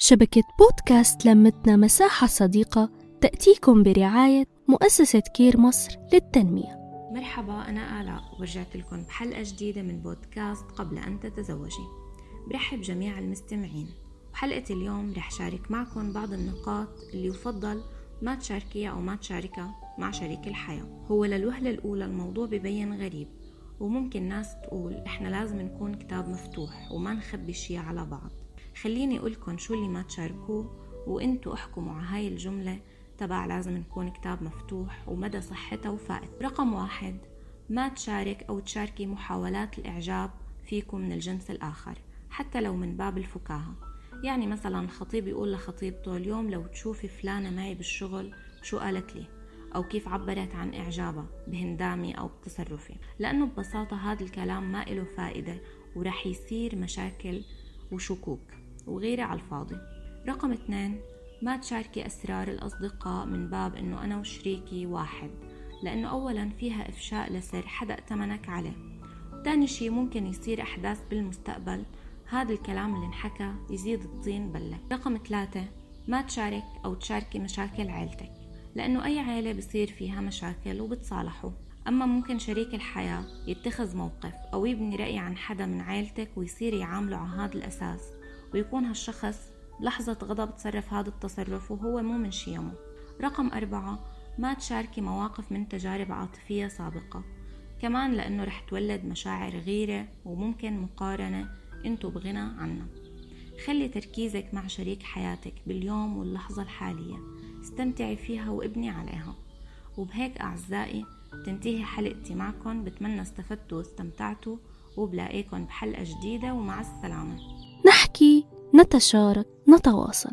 شبكة بودكاست لمتنا مساحة صديقة تأتيكم برعاية مؤسسة كير مصر للتنمية. مرحبا أنا آلاء ورجعت لكم بحلقة جديدة من بودكاست قبل أن تتزوجي. برحب جميع المستمعين. وحلقة اليوم رح شارك معكم بعض النقاط اللي يفضل ما تشاركيها أو ما تشاركها مع شريك الحياة. هو للوهلة الأولى الموضوع ببين غريب وممكن ناس تقول إحنا لازم نكون كتاب مفتوح وما نخبي شي على بعض. خليني أقولكن شو اللي ما تشاركوه وأنتوا أحكموا على هاي الجملة. تبع لازم نكون كتاب مفتوح ومدى صحتها وفائدة. رقم واحد ما تشارك أو تشاركي محاولات الإعجاب فيكم من الجنس الآخر حتى لو من باب الفكاهة. يعني مثلا خطيب يقول لخطيبته اليوم لو تشوفي فلانة معي بالشغل شو قالت لي؟ أو كيف عبرت عن إعجابها بهندامي أو بتصرفي؟ لأنه ببساطة هذا الكلام ما له فائدة ورح يصير مشاكل وشكوك. وغيرة على الفاضي. رقم اثنين ما تشاركي أسرار الأصدقاء من باب إنه أنا وشريكي واحد لأنه أولا فيها إفشاء لسر حدا ائتمنك عليه. تاني شي ممكن يصير أحداث بالمستقبل هذا الكلام اللي انحكى يزيد الطين بلة رقم ثلاثة ما تشارك أو تشاركي مشاكل عيلتك لأنه أي عيلة بصير فيها مشاكل وبتصالحوا. أما ممكن شريك الحياة يتخذ موقف أو يبني رأي عن حدا من عيلتك ويصير يعامله على هذا الأساس. ويكون هالشخص لحظة غضب تصرف هذا التصرف وهو مو من شيمه رقم أربعة ما تشاركي مواقف من تجارب عاطفية سابقة. كمان لأنه رح تولد مشاعر غيرة وممكن مقارنة انتو بغنى عنها. خلي تركيزك مع شريك حياتك باليوم واللحظة الحالية. استمتعي فيها وابني عليها. وبهيك أعزائي تنتهي حلقتي معكم بتمنى استفدتوا واستمتعتوا وبلاقيكم بحلقة جديدة ومع السلامة. نحكي نتشارك نتواصل.